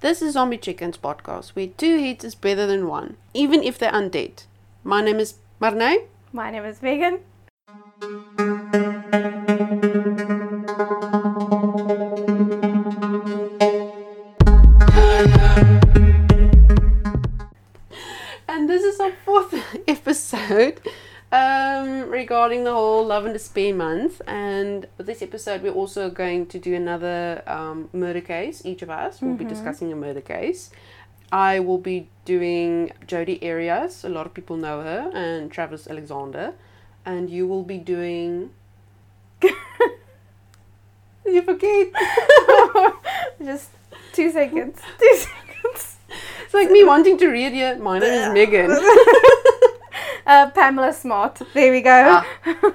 This is Zombie Chickens podcast, where two hits is better than one, even if they're undead. My name is Marnay. My name is Megan. Regarding the whole Love and Despair month. And with this episode, we're also going to do another um, murder case. Each of us will be discussing a murder case. I will be doing Jodi Arias. A lot of people know her, and Travis Alexander. And you will be doing. you forget. Just two seconds. Two seconds. It's like me wanting to read. My name is Megan. Uh, Pamela Smart. There we go. Ah.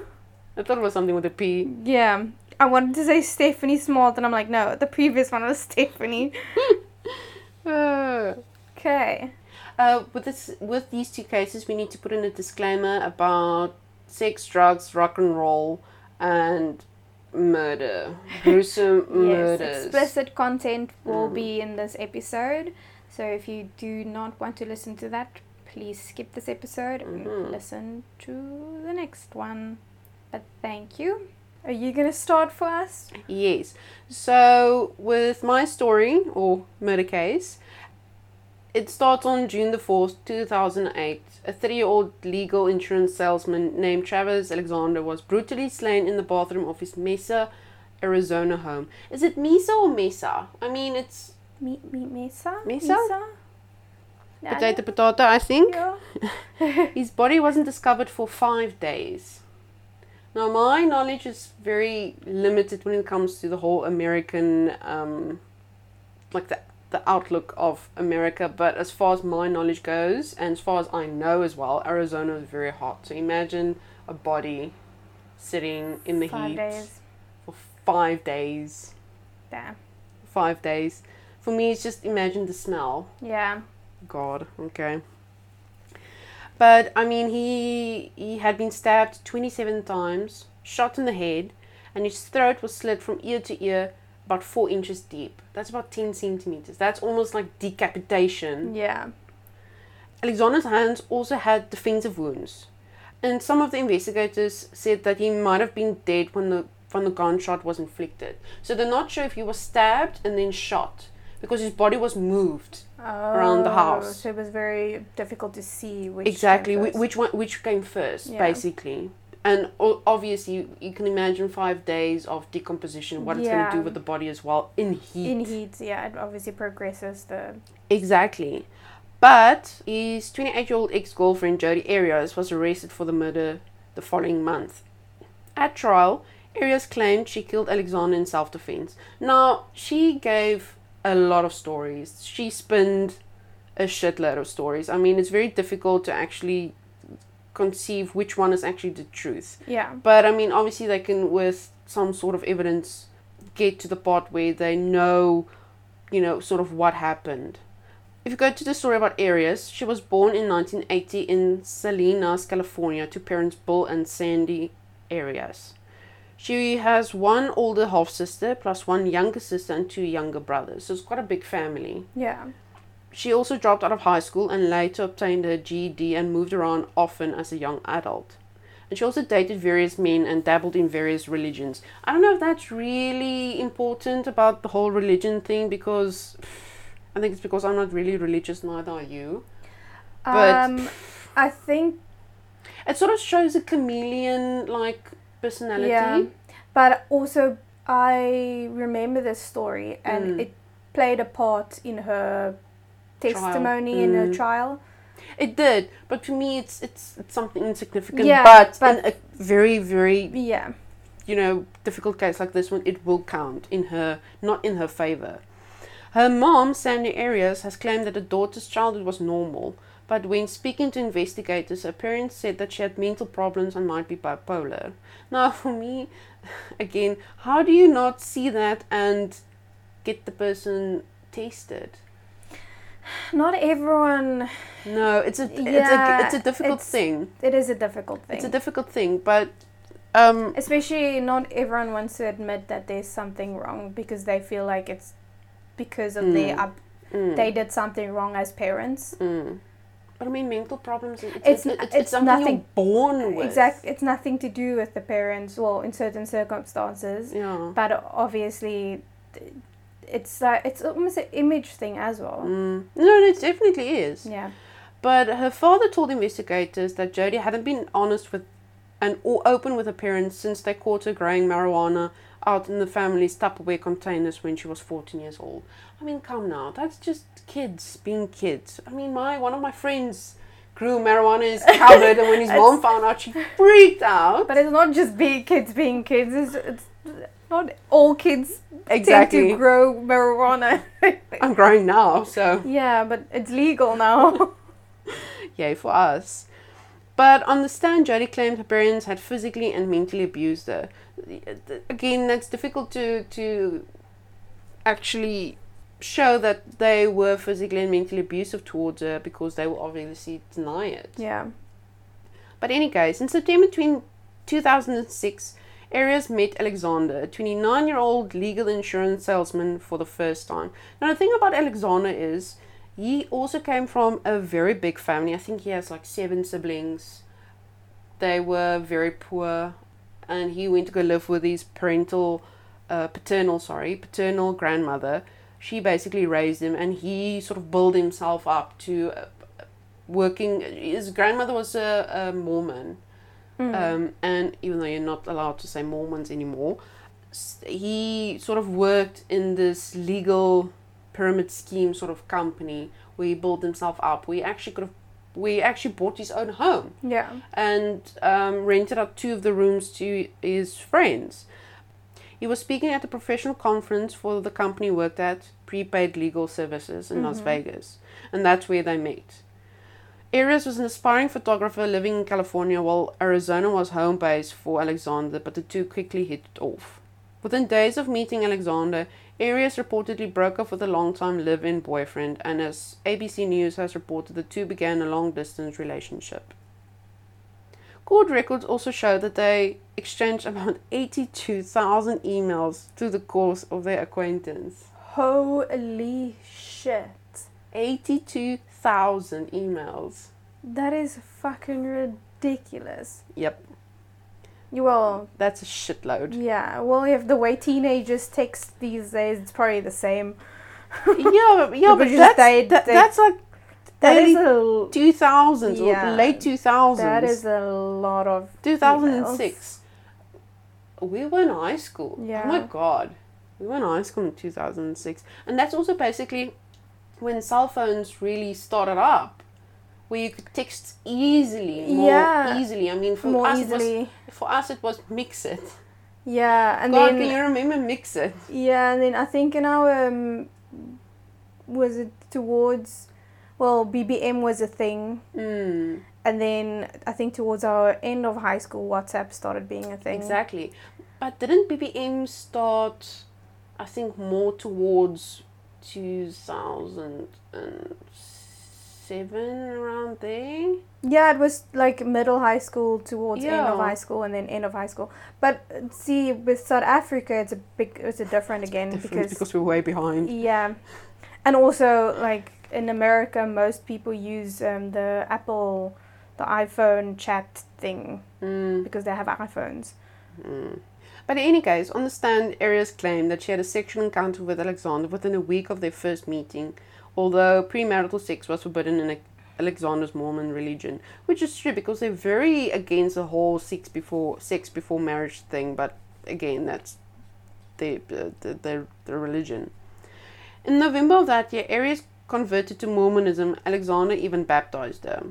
I thought it was something with a P. Yeah. I wanted to say Stephanie Smart, and I'm like, no, the previous one was Stephanie. Okay. Uh, with this, with these two cases, we need to put in a disclaimer about sex, drugs, rock and roll, and murder, gruesome murders. Yes, explicit content will be in this episode. So if you do not want to listen to that, please skip this episode Mhm. and listen to the next one. But thank you. Are you going to start for us? Yes. So with my story or murder case, it starts on June the fourth, two thousand eight. A thirty-year-old legal insurance salesman named Travis Alexander was brutally slain in the bathroom of his Mesa, Arizona home. Is it Mesa or Mesa? I mean, it's Me, me, Mesa? Mesa? Yeah, potato potato. I think. Yeah. His body wasn't discovered for five days. Now, my knowledge is very limited when it comes to the whole American, um, like the, the outlook of America. But as far as my knowledge goes, and as far as I know as well, Arizona is very hot. So imagine a body sitting in the Five heat days. for five days. Damn. Five days. For me, it's just imagine the smell. Yeah. God, okay. But I mean, he he had been stabbed twenty seven times, shot in the head, and his throat was slit from ear to ear, about four inches deep. That's about ten centimeters. That's almost like decapitation. Yeah. Alexander's hands also had defensive wounds, and some of the investigators said that he might have been dead when the when the gunshot was inflicted. So they're not sure if he was stabbed and then shot because his body was moved Around the Oh, house. So it was very difficult to see which. exactly came first. which one which came first Yeah. basically and obviously you, can imagine five days of decomposition what it's going to do with the body as well in heat In heat, yeah, it obviously progresses the. exactly but his 28 year old ex-girlfriend jodi arias was arrested for the murder the following month at trial arias claimed she killed alexander in self-defense now she gave a lot of stories she spinned a shitload of stories i mean it's very difficult to actually conceive which one is actually the truth Yeah. but I mean, obviously, they can, with some sort of evidence, get to the part where they know, you know, sort of what happened. If you go to the story about Arias, she was born in 1980 in Salinas, California, to parents Bill and Sandy Arias. She has one older half sister, plus one younger sister and two younger brothers, so it's quite a big family. Yeah. She also dropped out of high school and later obtained her GED and moved around often as a young adult. And she also dated various men and dabbled in various religions. I don't know if that's really important about the whole religion thing because I think it's because I'm not really religious, neither are you. But- um, I think It sort of shows a chameleon like personality. Yeah. But also, I remember this story, and Mm. it played a part in her testimony in her Mm. trial. It did, but for me, it's it's it's something insignificant. Yeah, but, but- in a very very Yeah. you know, difficult case like this one, it will count in her, not in her favor. Her mom, Sandy Arias, has claimed that her daughter's childhood was normal, but when speaking to investigators, her parents said that she had mental problems and might be bipolar. Now, for me, again, how do you not see that and get the person tested? Not everyone. No, it's a it's a it's a difficult it's- thing. It is a difficult thing. It's a difficult thing, but um, Especially not everyone wants to admit that there's something wrong because they feel like it's because of their Mm. up Mm. they did something wrong as parents. Mm. But I mean, mental problems. It's It's- it's, it's, it's nothing- born with. Exact. It's nothing to do with the parents. Well, in certain circumstances, Yeah. but obviously, it's like it's almost an image thing as well. Mm. No, it definitely is. Yeah. But her father told investigators that Jodi hadn't been honest with and or open with her parents since they caught her growing marijuana out in the family's Tupperware containers when she was 14 years old. I mean, come now, that's just kids being kids. I mean, my one of my friends grew marijuana in his cupboard, and when his mom found out, she freaked out. But it's not just being kids being kids. It's, it's not all kids tend Exactly. to grow marijuana. I'm growing now, so yeah, but it's legal now. yay for us. But on the stand, Jodi claimed her parents had physically and mentally abused her. Again, that's difficult to to actually show that they were physically and mentally abusive towards her because they will obviously deny it. yeah. But any case, in September twin 2006, Arias met Alexander, a 29 year old legal insurance salesman, for the first time. Now, the thing about Alexander is he also came from a very big family. I think he has like seven siblings. They were very poor, and he went to go live with his parental, uh, paternal, sorry, paternal grandmother. She basically raised him, and he sort of built himself up to uh, working. His grandmother was a, a Mormon, Mm. um, and even though you're not allowed to say Mormons anymore, he sort of worked in this legal pyramid scheme sort of company where he built himself up. We actually could have, he actually bought his own home yeah. and um, rented out two of the rooms to his friends. He was speaking at a professional conference for the company he worked at, prepaid legal services in Las Mhm. Vegas, and that's where they met. Arias was an aspiring photographer living in California while Arizona was home base for Alexander, but the two quickly hit it off. Within days of meeting Alexander, Arias reportedly broke up with a long-time live-in boyfriend, and as ABC News has reported, the two began a long-distance relationship. Court records also show that they exchanged about 82,000 emails through the course of their acquaintance. Holy shit. 82,000 emails. That is fucking ridiculous. Yep, You well, that's a shitload. yeah. Well, if the way teenagers text these days, it's probably the same. yeah, but, yeah, but that's, they- that, they- that's like That is early a 2000s Yeah. or late 2000s. that is a lot of 2006. We were in high school. Yeah. Oh my god. We were in high school in 2006. And that's also basically when cell phones really started up. Where you could text easily, more Yeah. easily. I mean, for more us, It easily. was, for us, it was MXit. Yeah, and God, then can you remember MXit? Yeah, and then I think in our um, was it towards well BBM was a thing, Mm, and then I think towards our end of high school WhatsApp started being a thing. exactly. But didn't BBM start, I think, more towards 2007, around there? Yeah, it was like middle high school towards end of high school and then end of high school. But see, with South Africa, it's a big, it's a different again Different because because we're way behind. yeah, and also like in America, most people use um, the Apple, the iPhone chat thing Mm, because they have iPhones. mm. But in any case, on the stand, Arias claimed that she had a sexual encounter with Alexander within a week of their first meeting, although premarital sex was forbidden in Alexander's Mormon religion, which is true because they're very against the whole sex before sex before marriage thing. But again, that's uh, the the the, the religion. In November of that year, Arias converted to Mormonism. Alexander even baptized her.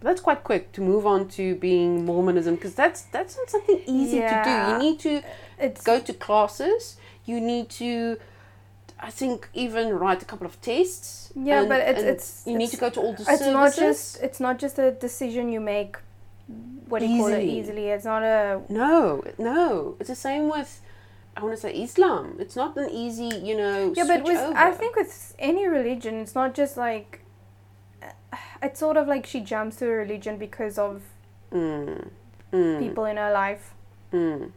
But that's quite quick to move on to being Mormonism because that's that's not something easy to do. You need to It's go to classes. You need to, I think, even write a couple of tests. Yeah, and- but it's it's you need to go to all the it's services. not just it's not just a decision you make. What do you call it? Easily. Easily. It's not a No, no. It's the same with, I want to say Islam. It's not an easy, you know. yeah, but with over. I think with any religion, it's not just like. It's sort of like she jumps to a religion because of Mm, mm, people in her life. Mm.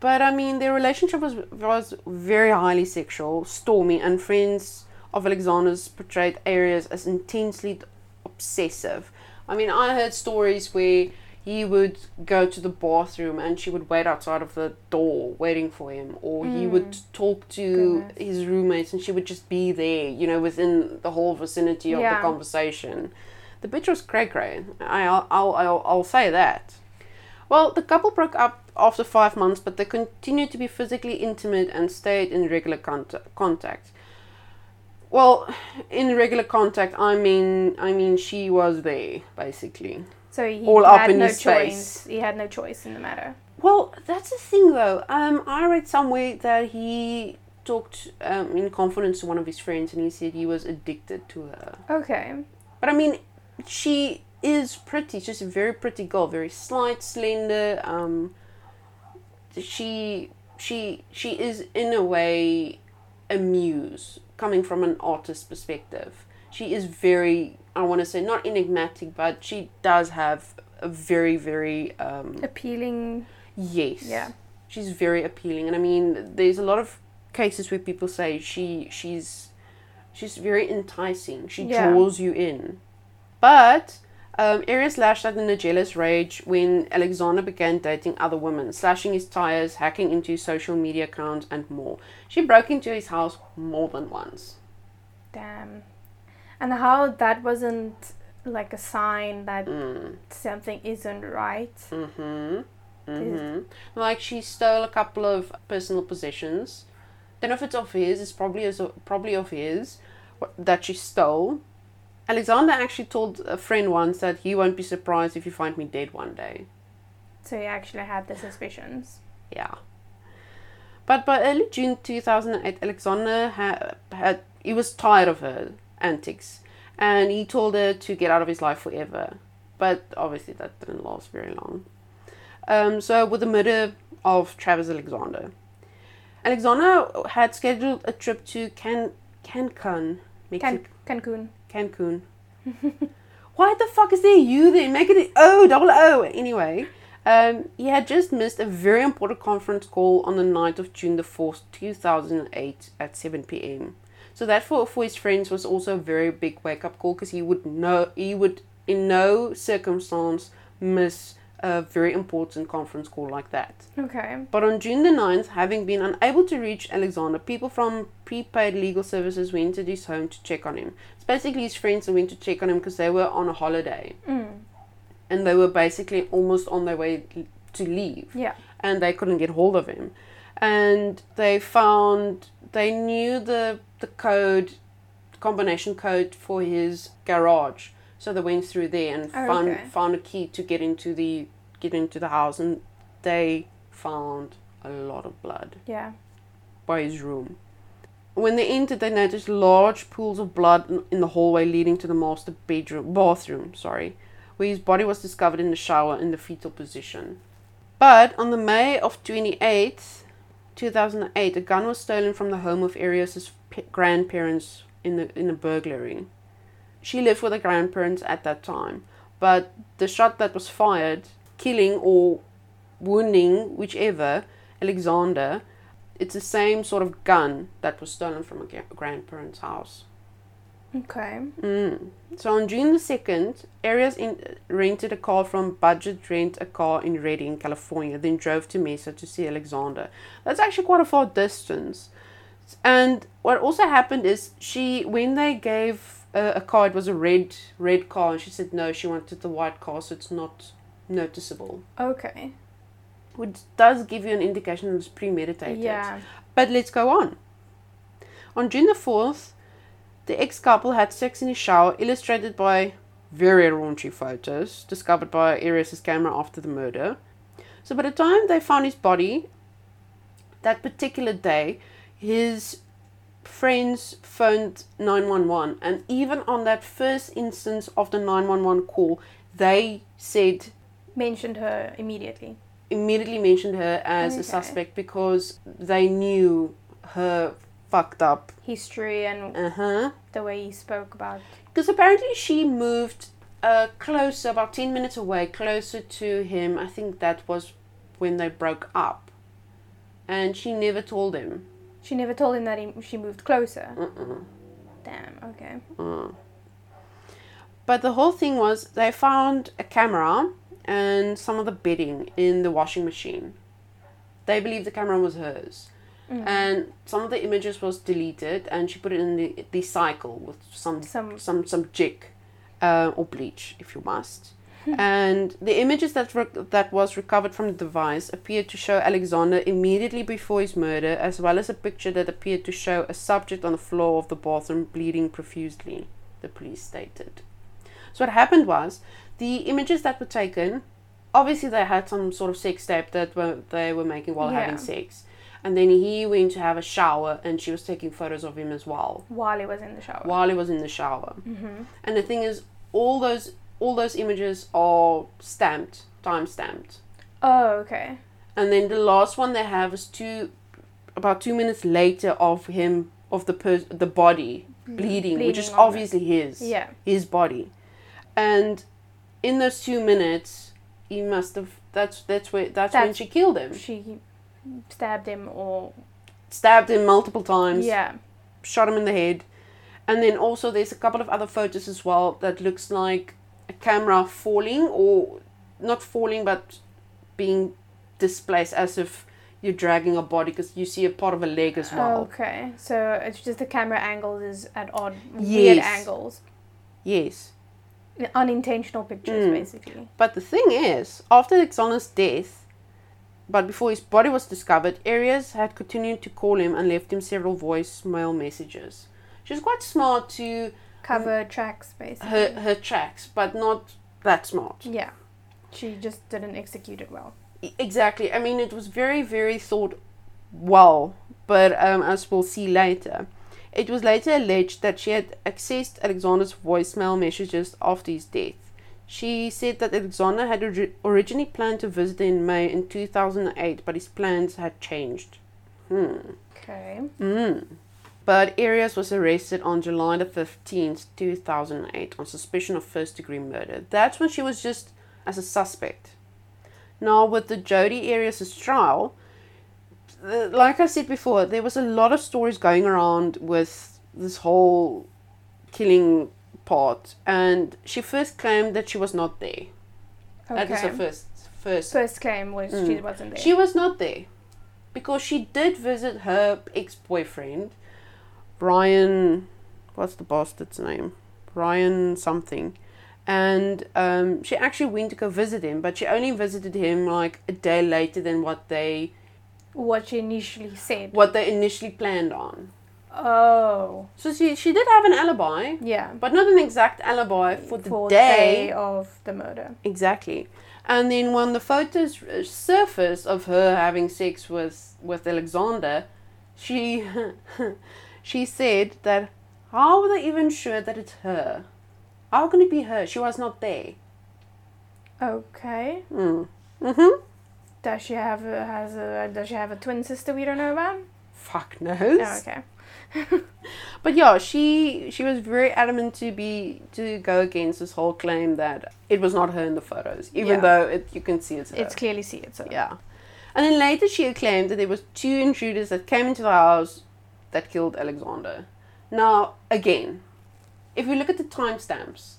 But I mean, their relationship was was very highly sexual, stormy, and friends of Alexander's portrayed Arias as intensely obsessive. I mean, I heard stories where he would go to the bathroom and she would wait outside of the door waiting for him, or he mm. would talk to Goodness. his roommates and she would just be there, you know, within the whole vicinity of the conversation. The bitch was cray cray. I'll, I'll, I'll, I'll say that. Well, the couple broke up after five months, but they continued to be physically intimate and stayed in regular cont- contact. Well, in regular contact, I mean, I mean, she was there basically. So he All up had in no his choice. face. He had no choice in the matter. Well, that's the thing though. Um, I read somewhere that he talked um, in confidence to one of his friends, and he said he was addicted to her. Okay. But I mean, she is pretty. She's a very pretty girl, very slight, slender. Um, she she she is in a way a muse coming from an artist's perspective. She is very I want to say not enigmatic, but she does have a very very um, Appealing. yes Yeah. she's very appealing and i mean there's a lot of cases where people say she she's she's very enticing she Yeah. draws you in but um, lashed out in a jealous rage when Alexander began dating other women, slashing his tires, hacking into his social media accounts, and more. She broke into his house more than once. Damn. And how that wasn't like a sign that Mm. something isn't right. Mm-hmm. Mm-hmm. Like she stole a couple of personal possessions. Don't know if it's of his. It's probably is probably of his that she stole. Alexander actually told a friend once that he won't be surprised if you find me dead one day. So he actually had the suspicions. Yeah. But by early June 2008, Alexander ha- had he was tired of her antics, and he told her to get out of his life forever. But obviously, that didn't last very long. Um, so, with the murder of Travis Alexander, Alexander had scheduled a trip to Can Cancun, Mexico. Can- Cancun. Cancun. Why the fuck is there you there? Make it O double O. Anyway, um, he had just missed a very important conference call on the night of June the fourth, two thousand eight, at seven p.m. So that for for his friends was also a very big wake up call because he would know he would in no circumstance miss a very important conference call like that. Okay. But on June the 9th, having been unable to reach Alexander, people from prepaid legal services went to his home to check on him. Basically his friends went to check on him because they were on a holiday Mm. and they were basically almost on their way to leave Yeah. and they couldn't get hold of him. And they found, they knew the, the code, combination code for his garage. So they went through there and Oh, found okay. found a key to get into the get into the house and they found a lot of blood Yeah. by his room. When they entered, they noticed large pools of blood in- the hallway leading to the master bedroom, bathroom, sorry, where his body was discovered in the shower in the fetal position. But on the May of 28th, 2008, a gun was stolen from the home of Arias's p- grandparents in the in a burglary. She lived with her grandparents at that time, but the shot that was fired, killing or wounding whichever Alexander, it's the same sort of gun that was stolen from a grandparent's house. Okay. Mm. So on June the 2nd, Arias in, rented a car from Budget Rent a Car in Redding, California, then drove to Mesa to see Alexander. That's actually quite a far distance. And what also happened is she, when they gave a, a car, it was a red red car, and she said no, she wanted the white car, so it's not noticeable. Okay. Which does give you an indication it was premeditated. Yeah. But let's go on. On June the 4th, the ex couple had sex in a shower, illustrated by very raunchy photos discovered by Arias's camera after the murder. So by the time they found his body, that particular day, his friends phoned 911, and even on that first instance of the 911 call, they said Mentioned her immediately. Immediately mentioned her as Okay. a suspect because they knew her fucked up. History and Uh huh. the way he spoke about. Because apparently she moved uh, closer, about 10 minutes away, closer to him. I think that was when they broke up. And she never told him. She never told him that he, she moved closer. Mm-mm. Damn. Okay. Mm. But the whole thing was they found a camera and some of the bedding in the washing machine. They believe the camera was hers. Mm. And some of the images was deleted and she put it in the, the cycle with some Some. some some jig uh, or bleach if you must. and the images that re- that was recovered from the device appeared to show Alexander immediately before his murder, as well as a picture that appeared to show a subject on the floor of the bathroom bleeding profusely. The police stated. So what happened was the images that were taken, obviously they had some sort of sex tape that were they were making while Yeah. having sex. And then he went to have a shower and she was taking photos of him as well While he was in the shower. while he was in the shower. Mm-hmm. And the thing is, all those all those images are stamped, time stamped. Oh, okay. And then the last one they have is two, about two minutes later of him of the pers- the body bleeding, which is Bleeding on it. obviously his Yeah. his body, and in those two minutes he must have that's that's where that's, when she killed him, She stabbed him or stabbed him multiple times. yeah. shot him in the head. And then also there's a couple of other photos as well that looks like a camera falling or not falling but being displaced as if you're dragging a body because you see a part of a leg as well. Okay. So it's just the camera angles is at odd weird Yes. angles. Yes. Unintentional pictures Mm. basically. But the thing is, after Alexander's death, but before his body was discovered, Arias had continued to call him and left him several voicemail messages. She was quite smart to Cover tracks basically. her, her tracks, but not that smart. Yeah. She just didn't execute it well. Exactly. I mean, it was very, very thought well, but um, as we'll see later, it was later alleged that she had accessed Alexander's voicemail messages after his death. She said that Alexander had ori- originally planned to visit in May in 2008, but his plans had changed. Hmm. Okay. Mm. But Arias was arrested on July the 15th, 2008, on suspicion of first degree murder. That's when she was just as a suspect. Now, with the Jodi Arias' trial, uh, like I said before, there was a lot of stories going around with this whole killing part, and she first claimed that she was not there. That is her first first First claim was she Mm. wasn't there. she was not there because she did visit her ex boyfriend, Brian. What's the bastard's name? Brian something. And um, she actually went to go visit him, but she only visited him like a day later than what they what she initially said. what they initially planned on. Oh. So she she did have an alibi, Yeah. but not an exact alibi for the For day. day of the murder. Exactly. And then when the photos surfaced of her having sex with with Alexander, she she said that how are they even sure that it's her? How can it be her? She was not there. Okay. Mm. Mhm. Does she have a, has a does she have a twin sister we don't know about? Fuck knows. Oh, okay. But yeah, she she was very adamant to be to go against this whole claim that it was not her in the photos, even Yeah. though it you can see it's her. It's clearly see it. So Yeah. And then later she claimed that there was two intruders that came into the house that killed Alexander. Now, again, if we look at the timestamps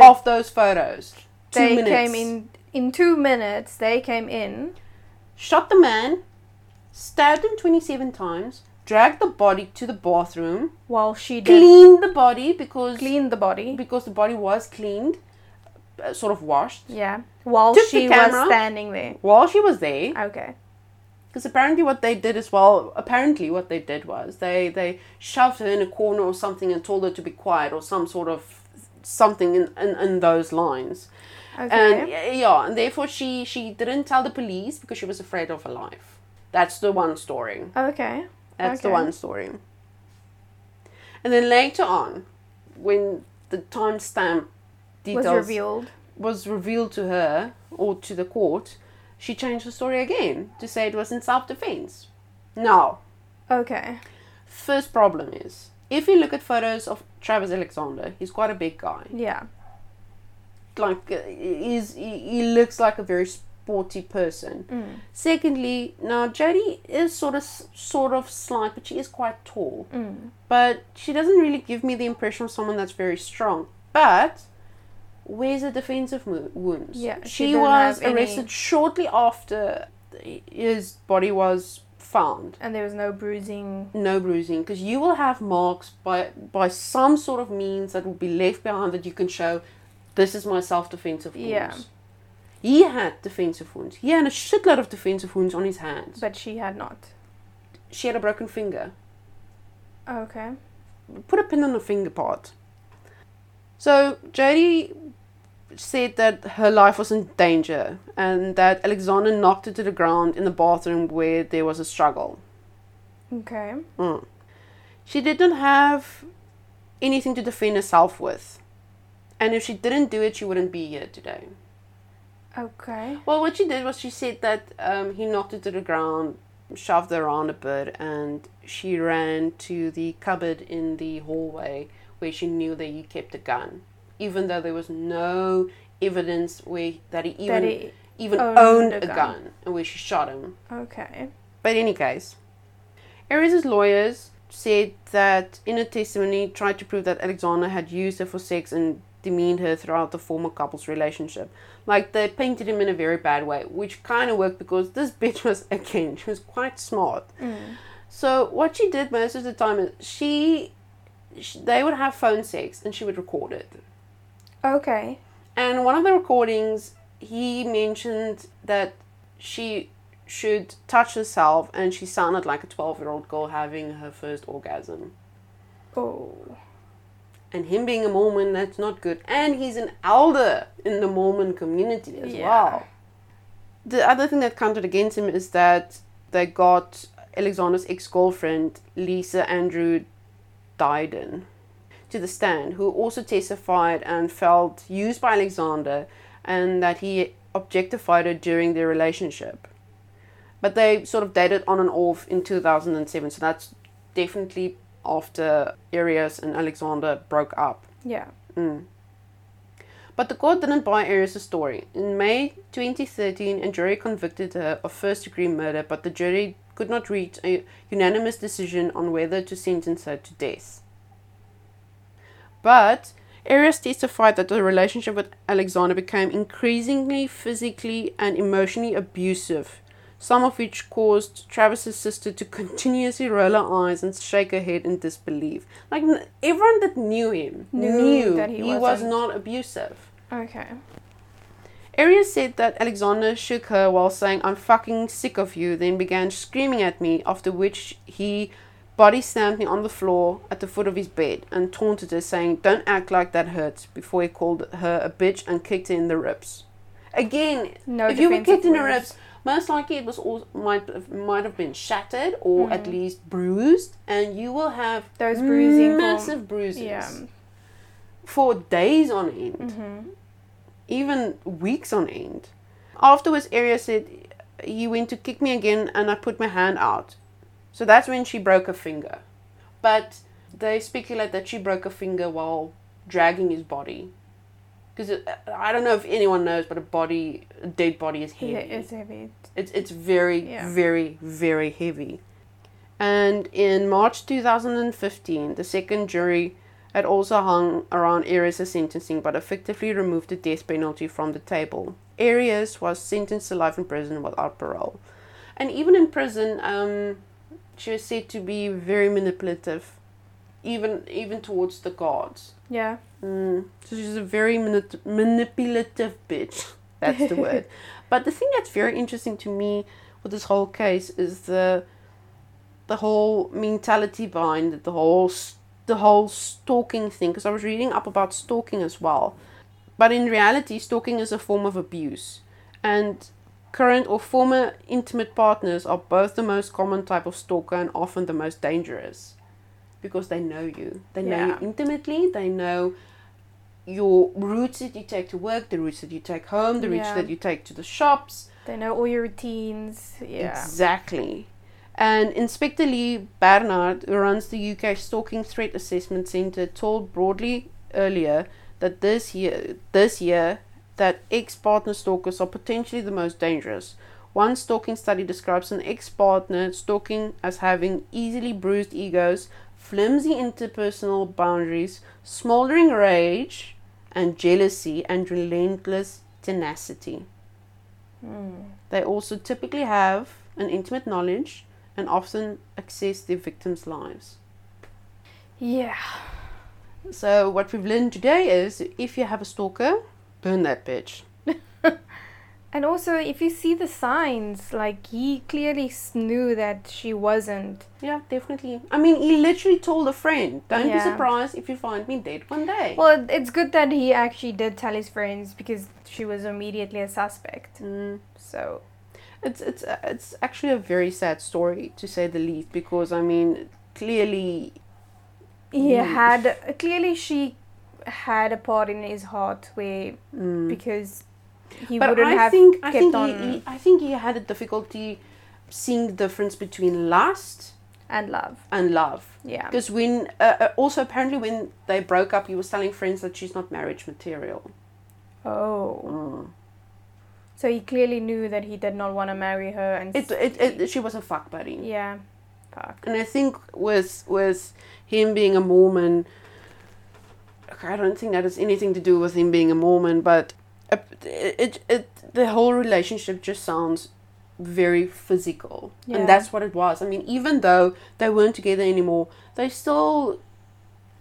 of those photos, two they minutes, came in in two minutes. They came in. shot the man, stabbed him 27 times, dragged the body to the bathroom, While she did cleaned the body because clean the body. because the body was cleaned, uh, sort of washed. Yeah. While Took the she was standing there. While she was there, Okay. Because apparently what they did as well, apparently what they did was they they shoved her in a corner or something and told her to be quiet or some sort of something in, in, in those lines. Okay. And yeah, and therefore she she didn't tell the police because she was afraid of her life. That's the one story. okay. That's the one story. And then later on, when the timestamp details Was revealed. was revealed to her or to the court, she changed the story again to say it was in self defense. Now, Okay. first problem is if you look at photos of Travis Alexander, he's quite a big guy. Yeah. Like uh, he's he, he looks like a very sporty person. Mm. Secondly, now Jodi is sort of sort of slight, but she is quite tall. Mm. But she doesn't really give me the impression of someone that's very strong. But where's the defensive mo- wounds? Yeah, she she was have any- arrested shortly after his body was found. And there was no bruising. No bruising, because you will have marks by by some sort of means that will be left behind that you can show. This is my self-defensive wounds. Yeah. He had defensive wounds. He had a shitload of defensive wounds on his hands. But she had not. She had a broken finger. Okay. put a pin on the finger part. So Jodi said that her life was in danger and that Alexander knocked her to the ground in the bathroom where there was a struggle. Okay. Mm. She did not have anything to defend herself with. And if she didn't do it, she wouldn't be here today. Okay. Well, what she did was she said that um, he knocked her to the ground, shoved her around a bit, and she ran to the cupboard in the hallway where she knew that he kept a gun, even though there was no evidence where that he even that he. even owned owned, a gun. gun. and where she shot him. Okay. But in any case, Arias' lawyers said that in a testimony tried to prove that Alexander had used her for sex and demeaned her throughout the former couple's relationship. Like they painted him in a very bad way, which kind of worked because this bitch was again she was quite smart. Mm. So what she did most of the time is she, sh they would have phone sex and she would record it. Okay. And one of the recordings, he mentioned that she should touch herself and she sounded like a 12 year old girl having her first orgasm. Oh. And him being a Mormon, that's not good. And he's an elder in the Mormon community as Yeah. well. The other thing that counted against him is that they got Alexander's ex girlfriend, Lisa Andrews Daidone, to the stand, who also testified and felt used by Alexander and that he objectified her during their relationship. But they sort of dated on and off in 2007, so that's definitely after Arias and Alexander broke up. Yeah. Mm. But the court didn't buy Arias' story. In May 2013, a jury convicted her of first degree murder, but the jury could not reach a unanimous decision on whether to sentence her to death. But Arias testified that the relationship with Alexander became increasingly physically and emotionally abusive, some of which caused Travis's sister to continuously roll her eyes and shake her head in disbelief. Like everyone that knew him Knew knew, that he he, was wasn't- abusive. Okay. Arias said that Alexander shook her while saying, I'm fucking sick of you, then began screaming at me, after which he body slammed me on the floor at the foot of his bed and taunted her, saying, Don't act like that hurts, before he called her a bitch and kicked her in the ribs. Again, No if you were kicked in the ribs, most likely it was all, might have- might have been shattered or Mm. at least bruised, and you will have Those bruising massive bruises Yeah. for days on end Mm-hmm. even weeks on end. Afterwards, Aria said he went to kick me again and I put my hand out. So that's when she broke her finger. But they speculate that she broke her finger while dragging his body. Because I don't know if anyone knows, but a body, a dead body is heavy. Yeah, it's heavy. It's it's very Yeah. very very heavy. And in March 2015, the second jury had also hung around Arias' sentencing but effectively removed the death penalty from the table. Arias was sentenced to life in prison without parole. And even in prison, um, she was said to be very manipulative, even even towards the guards. Yeah. Mm. So she's a very manip- manipulative bitch. That's the word. But the thing that's very interesting to me with this whole case is the the whole mentality behind it, the whole the whole stalking thing. Because I was reading up about stalking as well, but in reality, stalking is a form of abuse, and current or former intimate partners are both the most common type of stalker and often the most dangerous because they know you. They know you intimately. They know your routes that you take to work, the routes that you take home, the routes Yeah. that you take to the shops. They know all your routines. Yeah. Exactly. And Inspector Lee Barnard, who runs the UK Stalking Threat Assessment Centre, told broadly earlier that this year, this year that ex partner stalkers are potentially the most dangerous. One stalking study describes an ex partner stalking as having easily bruised egos, flimsy interpersonal boundaries, smoldering rage and jealousy, and relentless tenacity. Hmm. They also typically have an intimate knowledge and often access their victims' lives. Yeah. So, what we've learned today is if you have a stalker, burn that bitch. And also, if you see the signs, like he clearly knew that she wasn't. Yeah, definitely. I mean, he literally told a friend, don't be surprised if you find me dead one day. Well, it's good that he actually did tell his friends because she was immediately a suspect. Mm. So, It's it's uh, it's actually a very sad story to say the least because I mean clearly he Mm. had clearly she had a part in his heart where mm. because he but wouldn't I have think kept I think on he, he I think he had a difficulty seeing the difference between lust and love. and love Yeah. because when uh, uh, also apparently when they broke up he was telling friends that she's not marriage material. Oh. Mm. So he clearly knew that he did not want to marry her and It, it it she was a fuck buddy. yeah. Fuck. And I think with with him being a Mormon, I don't think that has anything to do with him being a Mormon, but it, it, it the whole relationship just sounds very physical, Yeah. and that's what it was. I mean, even though they weren't together anymore, they still,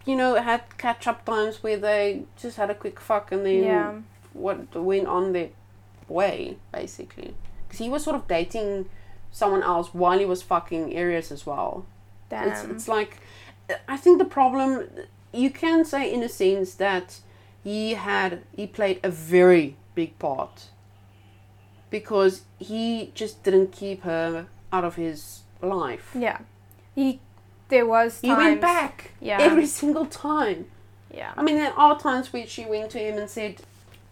you know, had catch up times where they just had a quick fuck and then Yeah. what went on their way basically, because he was sort of dating someone else while he was fucking Arias as well. Damn. It's it's like I think the problem you can say in a sense that he had he played a very big part because he just didn't keep her out of his life. yeah. He there was He went back Yeah. every single time. yeah. I mean, there are times where she went to him and said,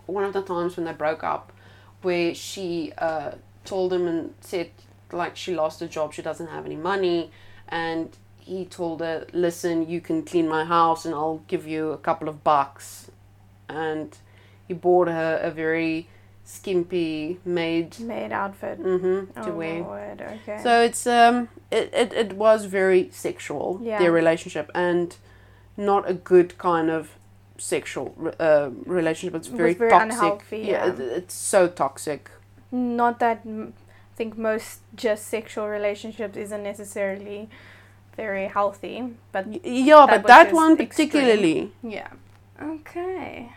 one of the times when they broke up, where she uh, told him and said, like, she lost her job, she doesn't have any money, and he told her, listen, you can clean my house and I'll give you a couple of bucks. And he bought her a very skimpy made Maid outfit. hmm to oh wear. word. Okay. So it's um it, it, it was very sexual Yeah. their relationship and not a good kind of sexual uh, relationship. It's very, very toxic. unhealthy, yeah. it, it's so toxic. Not that m- I think most just sexual relationships isn't necessarily very healthy, but Yeah, That but that one extreme. particularly. yeah. Okay.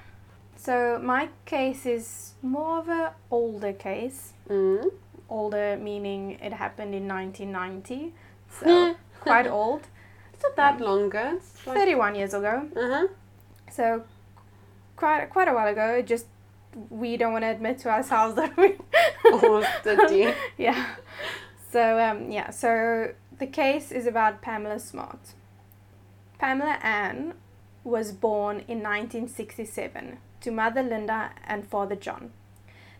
So my case is more of an older case. Mm. Older meaning it happened in 1990, so quite old. It's not that longer. It's like, 31 years ago. uh-huh. So quite quite a while ago. It just we don't want to admit to ourselves that we Almost 30. yeah. So um, yeah. So the case is about Pamela Smart. Pamela Ann was born in 1967 to mother Linda and father John.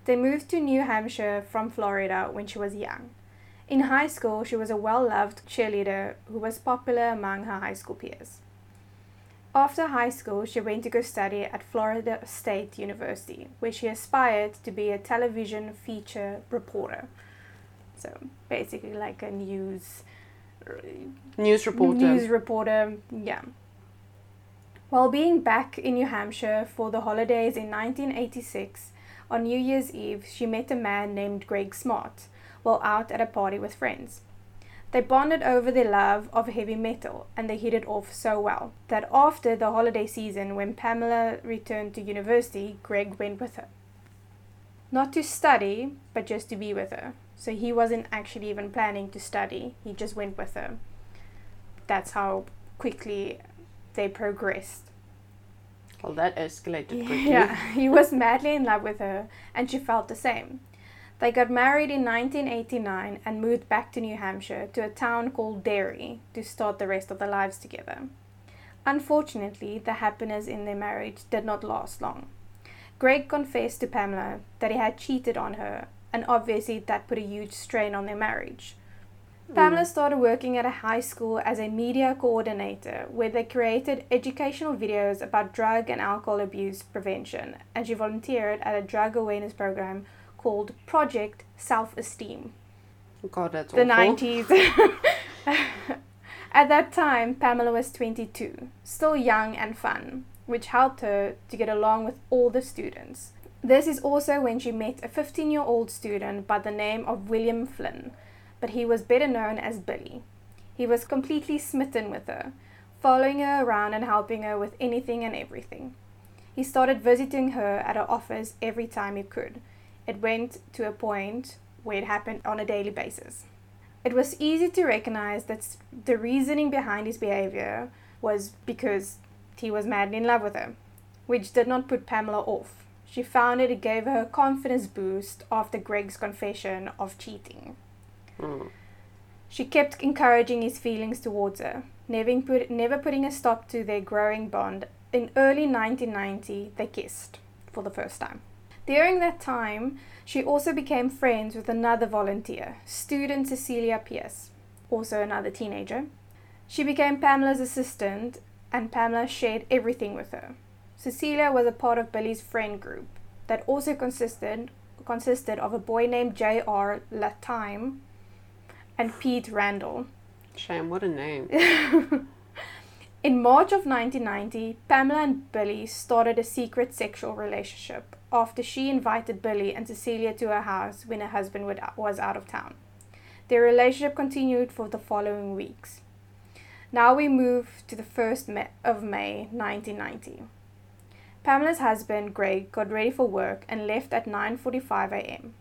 They moved to New Hampshire from Florida when she was young. In high school, she was a well loved cheerleader who was popular among her high school peers. After high school, she went to go study at Florida State University, where she aspired to be a television feature reporter. So basically, like a news News reporter. News reporter, yeah. While being back in New Hampshire for the holidays in 1986, on New Year's Eve, she met a man named Greg Smart while out at a party with friends. They bonded over their love of heavy metal and they hit it off so well that after the holiday season, when Pamela returned to university, Greg went with her. Not to study, but just to be with her. So he wasn't actually even planning to study, he just went with her. That's how quickly they progressed. Well, that escalated quickly. Yeah, he was madly in love with her, and she felt the same. They got married in 1989 and moved back to New Hampshire to a town called Derry to start the rest of their lives together. Unfortunately, the happiness in their marriage did not last long. Greg confessed to Pamela that he had cheated on her, and obviously that put a huge strain on their marriage. Pamela started working at a high school as a media coordinator where they created educational videos about drug and alcohol abuse prevention, and she volunteered at a drug awareness program called Project Self Esteem. God, that's The awful. 90s. at that time, Pamela was 22, still young and fun, which helped her to get along with all the students. This is also when she met a 15 year old student by the name of William Flynn, but he was better known as Billy. He was completely smitten with her, following her around and helping her with anything and everything. He started visiting her at her office every time he could. It went to a point where it happened on a daily basis. It was easy to recognize that the reasoning behind his behavior was because he was madly in love with her, which did not put Pamela off. She found it, gave her a confidence boost after Greg's confession of cheating. Mm. She kept encouraging his feelings towards her, never, put, never putting a stop to their growing bond. In early 1990, they kissed for the first time. During that time, she also became friends with another volunteer, student Cecilia Pierce, also another teenager. She became Pamela's assistant, and Pamela shared everything with her. Cecilia was a part of Billy's friend group that also consisted consisted of a boy named J.R. Lattime and Pete Randall. Shame, what a name. In March of 1990, Pamela and Billy started a secret sexual relationship after she invited Billy and Cecilia to her house when her husband would- was out of town. Their relationship continued for the following weeks. Now we move to the 1st Ma- of May 1990. Pamela's husband, Greg, got ready for work and left at 9:45 a.m.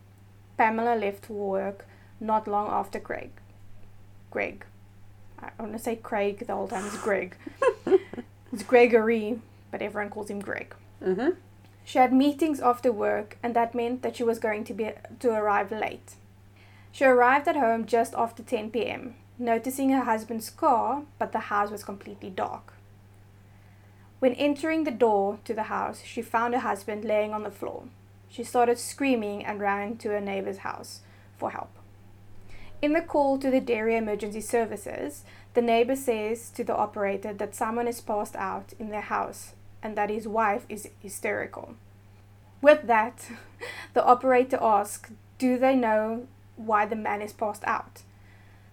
Pamela left for work not long after Greg. Greg. I want to say Craig the whole time. It's Greg. it's Gregory, but everyone calls him Greg. Mm-hmm. She had meetings after work, and that meant that she was going to be to arrive late. She arrived at home just after 10 p.m., noticing her husband's car, but the house was completely dark. When entering the door to the house, she found her husband laying on the floor. She started screaming and ran to her neighbor's house for help. In the call to the Derry emergency services, the neighbor says to the operator that someone is passed out in their house and that his wife is hysterical. With that, the operator asks, Do they know why the man is passed out?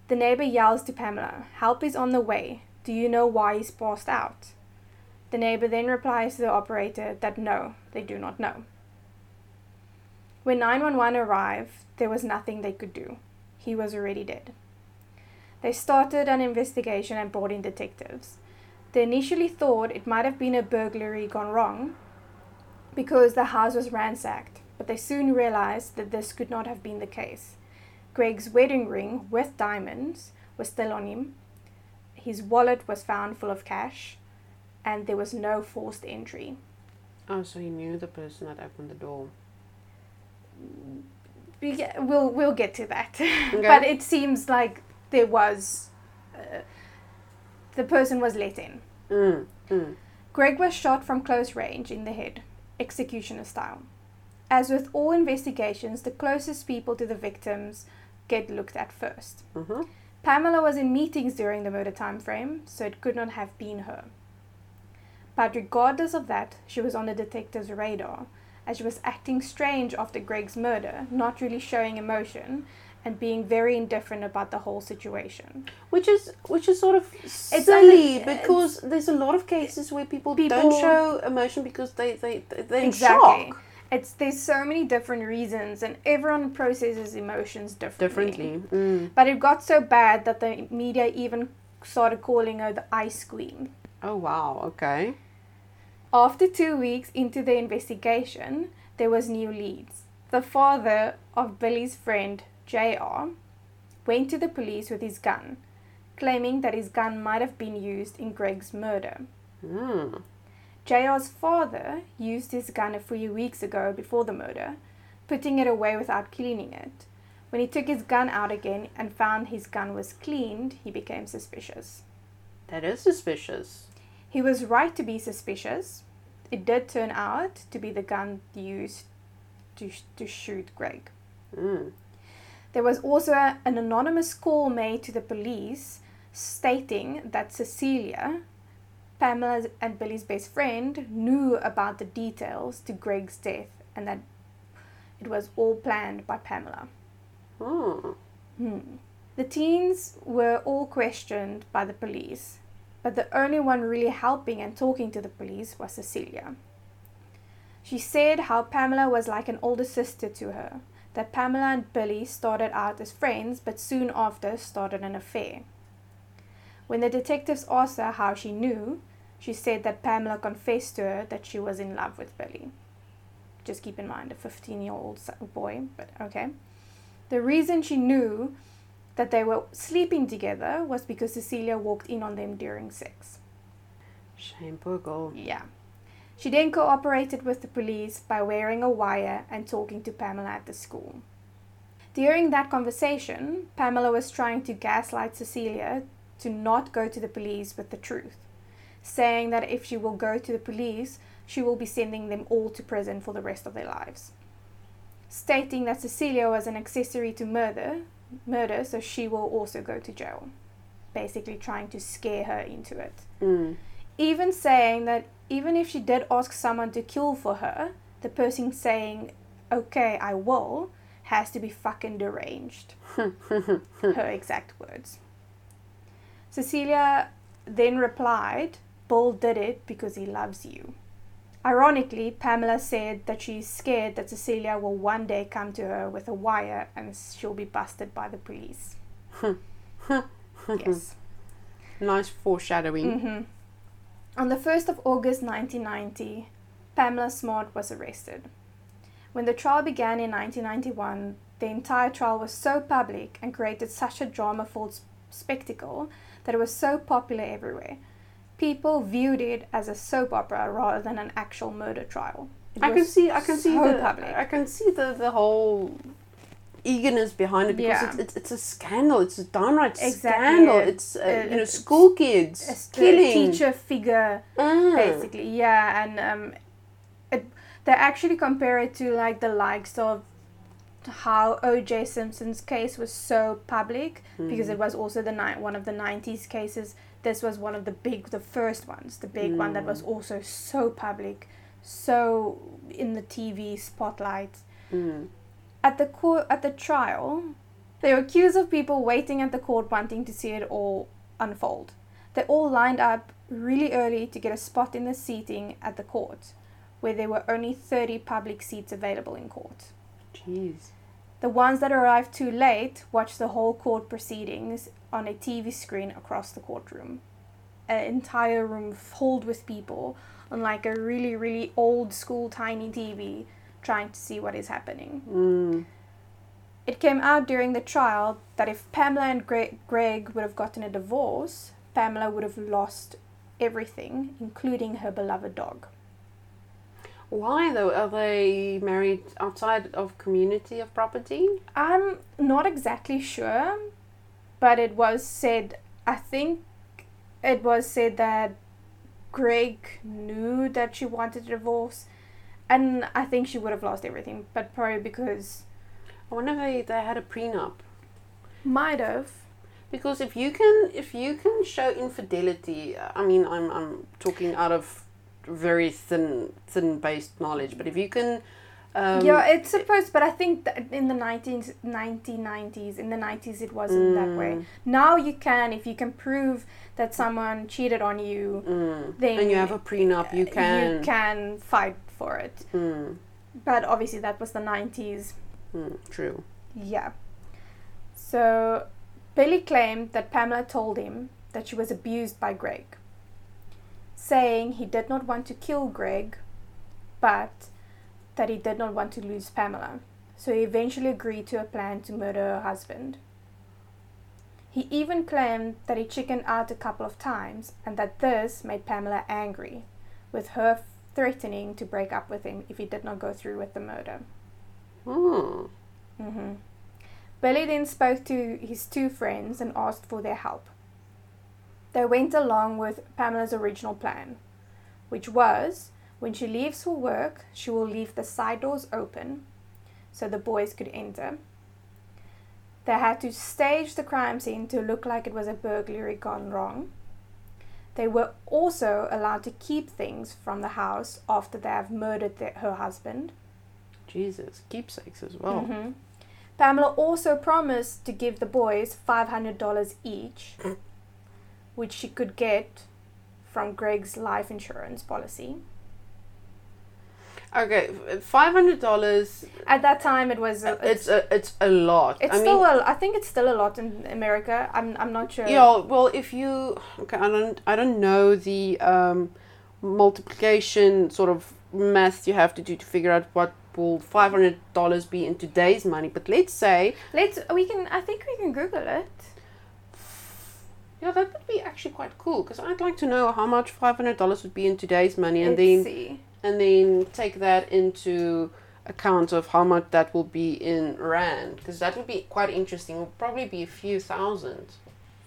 The neighbor yells to Pamela, Help is on the way. Do you know why he's passed out? The neighbor then replies to the operator that no, they do not know. When 911 arrived, there was nothing they could do. He was already dead. They started an investigation and brought in detectives. They initially thought it might have been a burglary gone wrong because the house was ransacked, but they soon realized that this could not have been the case. Greg's wedding ring with diamonds was still on him. His wallet was found full of cash, and there was no forced entry. Oh, so he knew the person that opened the door. Get, we'll we'll get to that, but it seems like there was uh, the person was let in. Mm, mm. Greg was shot from close range in the head, executioner style. As with all investigations, the closest people to the victims get looked at first. Mm-hmm. Pamela was in meetings during the murder time frame, so it could not have been her. But regardless of that, she was on the detective's radar, as she was acting strange after Greg's murder, not really showing emotion, and being very indifferent about the whole situation. Which is which is sort of It's silly only- because there's a lot of cases where people, People- don't show emotion because they they they- Exactly. shock It's there's so many different reasons, and everyone processes emotions differently. differently. Mm. But it got so bad that the media even started calling her the Ice Queen. Oh wow. Okay. After two weeks into the investigation, there was new leads. The father of Billy's friend, JR, went to the police with his gun, claiming that his gun might have been used in Greg's murder. Mm. JR's father used his gun a few weeks ago before the murder, putting it away without cleaning it. When he took his gun out again and found his gun was cleaned, he became suspicious. That is suspicious. He was right to be suspicious. It did turn out to be the gun used to, sh- to shoot Greg. Mm. There was also a- an anonymous call made to the police stating that Cecilia, Pamela and Billy's best friend, knew about the details to Greg's death and that it was all planned by Pamela. Oh. Hmm. The teens were all questioned by the police, but the only one really helping and talking to the police was Cecilia. She said how Pamela was like an older sister to her, that Pamela and Billy started out as friends but soon after started an affair. When the detectives asked her how she knew, she said that Pamela confessed to her that she was in love with Billy. Just keep in mind, a 15 year old boy, but okay. The reason she knew that they were sleeping together was because Cecilia walked in on them during sex. Shame, poor girl. Yeah. She then cooperated with the police by wearing a wire and talking to Pamela at the school. During that conversation, Pamela was trying to gaslight Cecilia to not go to the police with the truth, saying that if she will go to the police, she will be sending them all to prison for the rest of their lives. Stating that Cecilia was an accessory to murder, murder, so she will also go to jail. Basically, trying to scare her into it Mm. even saying that even if she did ask someone to kill for her, the person saying, okay, I will, has to be fucking deranged. her exact words. Cecilia then replied, Bill did it because he loves you. Ironically, Pamela said that she's scared that Cecilia will one day come to her with a wire and she'll be busted by the police. yes. Nice foreshadowing. hmm On the 1st of August 1990, Pamela Smart was arrested. When the trial began in 1991, the entire trial was so public and created such a drama filled spectacle that it was so popular everywhere. People viewed it as a soap opera rather than an actual murder trial. It I can see. I can see the. public. I can see the the whole eagerness behind it because Yeah. it's, it's it's a scandal. It's a downright Exactly. scandal. It's uh, Uh, you know school kids the killing. teacher figure Ah. basically yeah and um it they actually compare it to like the likes of how oj simpson's case was so public because it was also the night one of the 90s cases this was one of the big the first ones the big one that was also so public so in the tv spotlight Mm. at the court at the trial they were accused of people waiting at the court wanting to see it all unfold they all lined up really early to get a spot in the seating at the court where there were only 30 public seats available in court Jeez. the ones that arrived too late watched the whole court proceedings on a tv screen across the courtroom an entire room filled with people on like a really really old school tiny tv trying to see what is happening Mm. it came out during the trial that if Pamela and Gre- Greg would have gotten a divorce, Pamela would have lost everything, including her beloved dog. Why though? Are they married outside of community of property? I'm not exactly sure, but it was said, I think it was said that Greg knew that she wanted a divorce, and I think she would have lost everything, but probably because. I wonder if they, they had a prenup. Might have. Because if you can if you can show infidelity, I mean I'm I'm talking out of very thin thin based knowledge, but if you can um, yeah, it's supposed, but I think that in the 19, 1990s, in the 90s, it wasn't that way. Mm. Now you can, if you can prove that someone cheated on you, mm, then and you have a prenup, you can. you can fight for it. Mm, But obviously, that was the 90s. mm, true. Yeah. So, Billy claimed that Pamela told him that she was abused by Greg, saying he did not want to kill Greg, but that he did not want to lose Pamela. So he eventually agreed to a plan to murder her husband. He even claimed that he chickened out a couple of times and that this made Pamela angry, with her threatening to break up with him if he did not go through with the murder. Mm. hmm Billy then spoke to his two friends and asked for their help. They went along with Pamela's original plan, which was when she leaves for work, she will leave the side doors open so the boys could enter. They had to stage the crime scene to look like it was a burglary gone wrong. They were also allowed to keep things from the house after they have murdered their, her husband. Jesus, keepsakes as well. hmm Pamela also promised to give the boys $500 each, which she could get from Greg's life insurance policy. Okay, five hundred dollars. At that time, it was. A, It's a it's a lot. It's I still mean, a, I think it's still a lot in America. I'm I'm not sure. yeah. Well, if you okay, I don't I don't know the um, multiplication sort of math you have to do to figure out what will five hundred dollars be in today's money. But let's say Let's we can I think we can Google it. yeah, that would be actually quite cool because I'd like to know how much five hundred dollars would be in today's money, and Let's then see. And then take that into account of how much that will be in rand because that would be quite interesting. It will probably be a few thousand.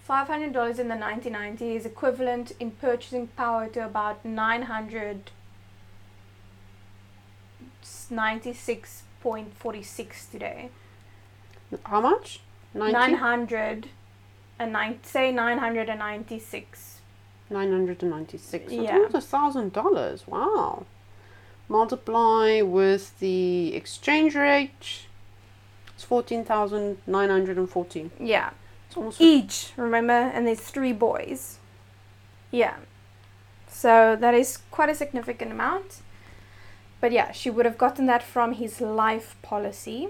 Five hundred dollars in the nineteen ninety is equivalent in purchasing power to about nine hundred ninety six point forty six today. How much? Nine 90? hundred and nine say nine hundred and ninety six. 996. Yeah. Yeah. Almost a thousand dollars. Wow. Multiply with the exchange rate. It's 14,940. Yeah. It's almost Each, remember, and there's three boys. Yeah. So that is quite a significant amount. But yeah, she would have gotten that from his life policy.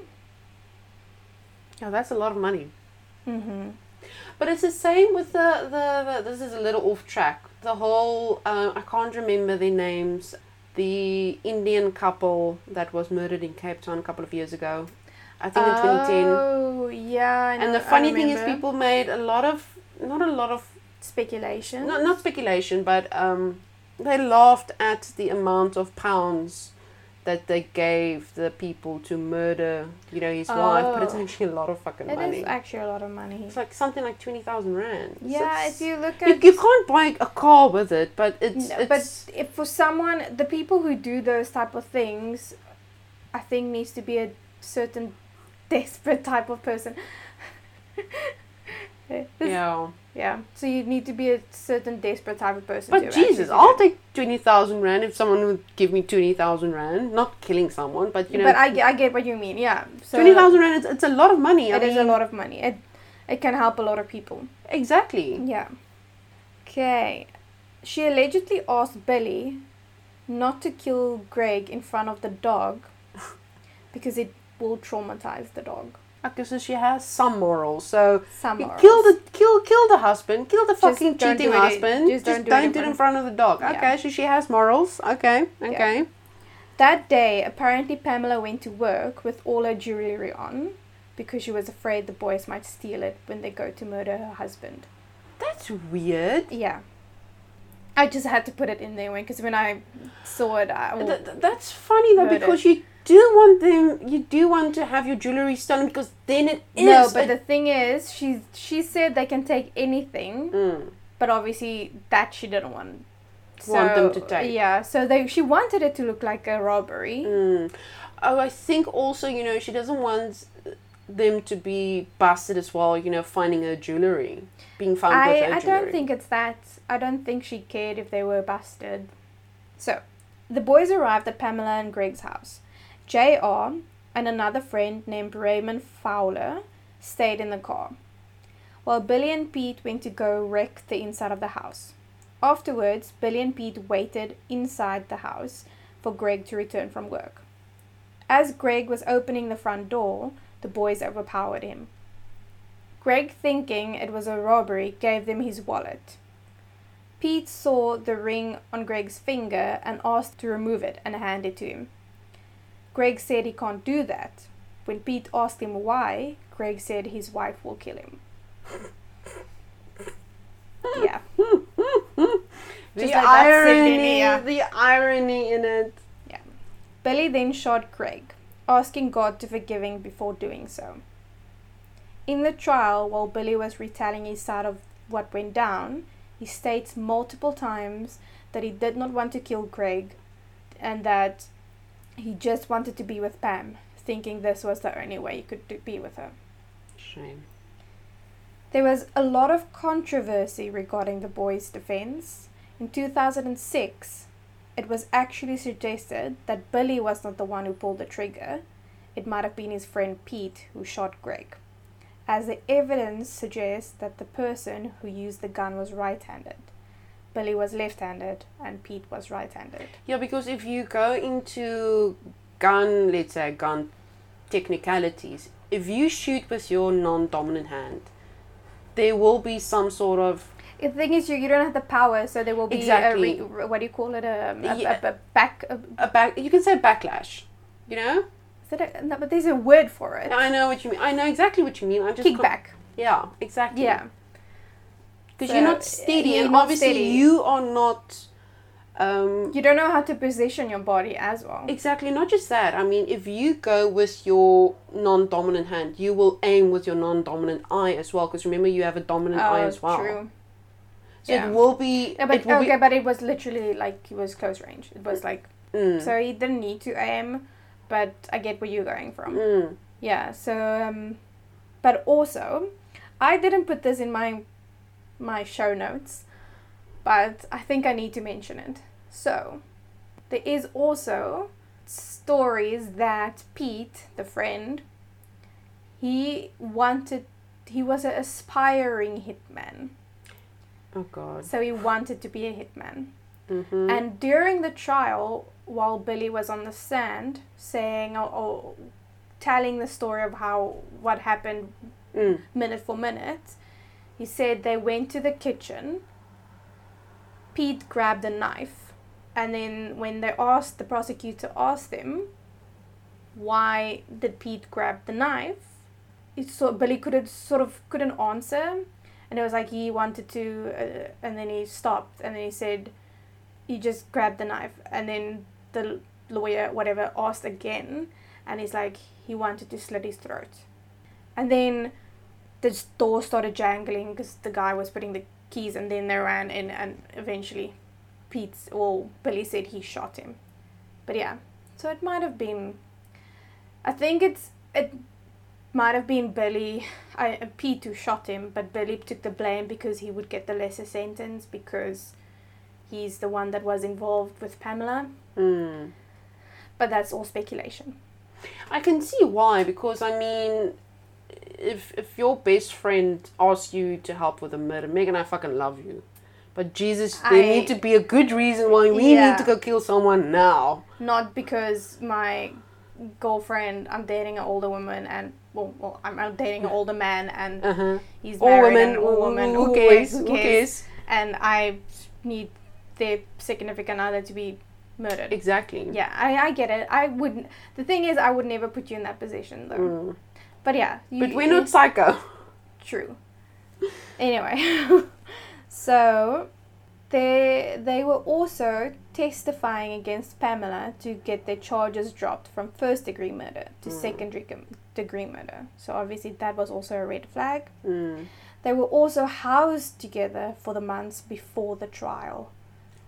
yeah, that's a lot of money. Mm-hmm. But it's the same with the, the, the this is a little off track. The whole, uh, I can't remember their names. The Indian couple that was murdered in Cape Town a couple of years ago. I think in 2010. Oh, yeah. And the funny thing is, people made a lot of, not a lot of speculation. not, not speculation, but um, they laughed at the amount of pounds that they gave the people to murder, you know, his wife. But it's Oh. actually a lot of fucking It money. is actually a lot of money. it's like something like twenty thousand rand. Yeah, it's- if you look you, at you can't buy a car with it, but it's, No, it's but if for someone, the people who do those type of things, I think needs to be a certain desperate type of person. This- yeah. yeah. So you need to be a certain desperate type of person. But to actually Jesus, I'll that. take twenty thousand rand if someone would give me twenty thousand rand. Not killing someone, but you know, but I, get- I get what you mean. Yeah. So twenty thousand rand. It's, it's a lot of money. I It is a lot of money. It it can help a lot of people. Exactly. Yeah. Okay. She allegedly asked Billy not to kill Greg in front of the dog because it will traumatize the dog. Okay, so she has some morals. So Some morals. kill the kill kill the husband, kill the fucking don't cheating do it- husband. just Just, don't do it do in it in front of the dog. Yeah. Okay, so she has morals. Okay, okay. That day, apparently Pamela went to work with all her jewelry on because she was afraid the boys might steal it when they go to murder her husband. That's weird. Yeah. I just had to put it in there because when I saw it, I Th- th- that's funny though because you do want them. You do want to have your jewelry stolen because then it is. no. But a- the thing is, she she said they can take anything, Mm. but obviously that she didn't want. Want them to take. Yeah, so they she wanted it to look like a robbery. Mm. Oh, I think also you know she doesn't want them to be busted as well. You know, finding her jewelry, being found with I, her I jewelry. don't think it's that. I don't think she cared if they were busted. So, the boys arrived at Pamela and Greg's house. JR and another friend named Raymond Fowler stayed in the car, while Billy and Pete went to go wreck the inside of the house. Afterwards, Billy and Pete waited inside the house for Greg to return from work. As Greg was opening the front door, the boys overpowered him. Greg, thinking it was a robbery, gave them his wallet. Pete saw the ring on Greg's finger and asked to remove it and hand it to him. Greg said he can't do that. When Pete asked him why, Greg said his wife will kill him. yeah. the like irony, the irony in it. Yeah. Billy then shot Greg, asking God to forgive him before doing so. In the trial, while Billy was retelling his side of what went down, he states multiple times that he did not want to kill Greg and that he just wanted to be with Pam, thinking this was the only way he could be with her. Shame. There was a lot of controversy regarding the boy's defense. In 2006, it was actually suggested that Billy was not the one who pulled the trigger. It might have been his friend Pete who shot Greg, as the evidence suggests that the person who used the gun was right handed. Billy was left handed and Pete was right handed. Yeah, because if you go into gun, let's say gun technicalities, if you shoot with your non-dominant hand, there will be some sort of The thing is, you, you don't have the power, so there will be Exactly. a re, what do you call it? Um, a, a, Yeah. a, a back. A, back. You can say backlash. You know. is it a, no, but there's a word for it. I know what you mean. I know exactly what you mean. I'm just Kickback. yeah, exactly. Yeah. Because you're not steady, you're and not obviously steady. you are not. Um, You don't know how to position your body as well. Exactly, not just that. I mean, if you go with your non dominant hand, you will aim with your non dominant eye as well, because remember, you have a dominant eye as well. Oh, True. So Yeah. it will be. But it will okay, be, but it was literally like it was close range. It was like mm, so he didn't need to aim, but I get where you're going from. mm, Yeah. So, um, but also, I didn't put this in my my show notes, but I think I need to mention it. So, there is also stories that Pete, the friend, he wanted. He was an aspiring hitman, oh, God. so he wanted to be a hitman. Mm-hmm. And during the trial, while Billy was on the stand saying or, or telling the story of how what happened mm, minute for minute, he said they went to the kitchen. Pete grabbed a knife, and then when they asked the prosecutor asked them, why did Pete grab the knife? It so Billy couldn't sort of couldn't answer, and it was like he wanted to, uh, and then he stopped, and then he said, he just grabbed the knife, and then the lawyer whatever asked again, and he's like he wanted to slit his throat, and then the door started jangling because the guy was putting the keys and then they ran in and eventually Pete's well Billy said he shot him. But yeah. So it might have been I think it's it might have been Billy I Pete who shot him, but Billy took the blame because he would get the lesser sentence because he's the one that was involved with Pamela. mm. But that's all speculation. I can see why, because I mean, if if your best friend asks you to help with a murder, Megan, I fucking love you. But Jesus, there I- need to be a good reason why we Yeah. need to go kill someone now. Not because my girlfriend, I'm dating an older woman, and well, well I'm, I'm dating an older man, and Uh huh. he's All married women, and all women. who who cares? Who Who cares? cares? And I need their significant other to be murdered. Exactly. Yeah, I, I get it. I wouldn't. The thing is, I would never put you in that position, though. Mm. But yeah, you, But we're not psycho. True. Anyway, so they they were also testifying against Pamela to get their charges dropped from first degree murder to Mm. second degree degree murder. So obviously that was also a red flag. Mm. They were also housed together for the months before the trial,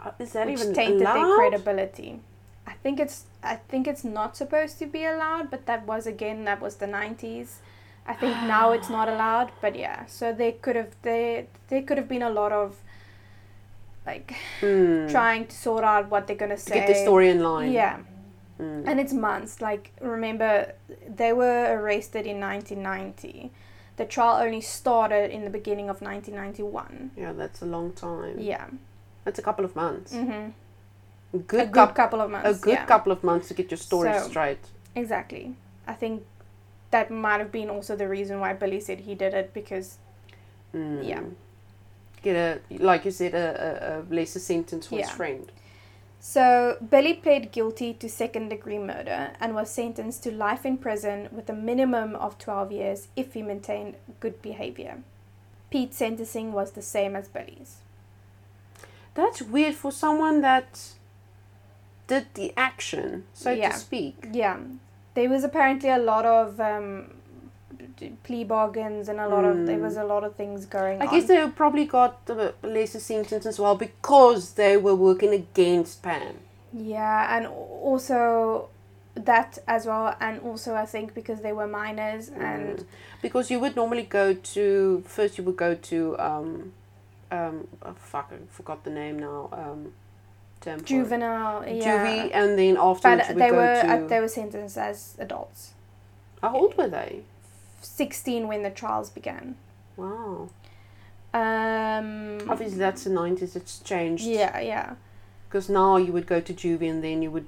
Uh, Is that which even tainted their credibility. I think it's I think it's not supposed to be allowed, but that was again that was the nineties. I think now it's not allowed, but yeah. So they could have they there could have been a lot of like Mm. trying to sort out what they're gonna to say. get the story in line. Yeah, Mm. and it's months. Like remember, they were arrested in 1990. The trial only started in the beginning of 1991. Yeah, that's a long time. Yeah. That's a couple of months. Mm-hmm. A A good, good couple of months. a good yeah. couple of months to get your story So- straight. Exactly. I think that might have been also the reason why Billy said he did it because Mm. Yeah. Get a like you said a, a, a lesser sentence for his friend. So, Billy pled guilty to second degree murder and was sentenced to life in prison with a minimum of 12 years if he maintained good behavior. Pete's sentencing was the same as Billy's. That's weird for someone that did the action, so Yeah. to speak. Yeah, there was apparently a lot of um, plea bargains and a lot of there Mm. was a lot of things going I on. guess they probably got the lesser sentence as well because they were working against Pam. Yeah, and also that as well, and also I think because they were minors and Mm. because you would normally go to first you would go to um um oh, fuck I forgot the name now um term juvenile, yeah. juvie and then afterwards but they go were to uh, they were sentenced as adults. how old were they 16 when the trials began. wow Um, obviously that's the 90s it's changed yeah, yeah. because now you would go to juvie and then you would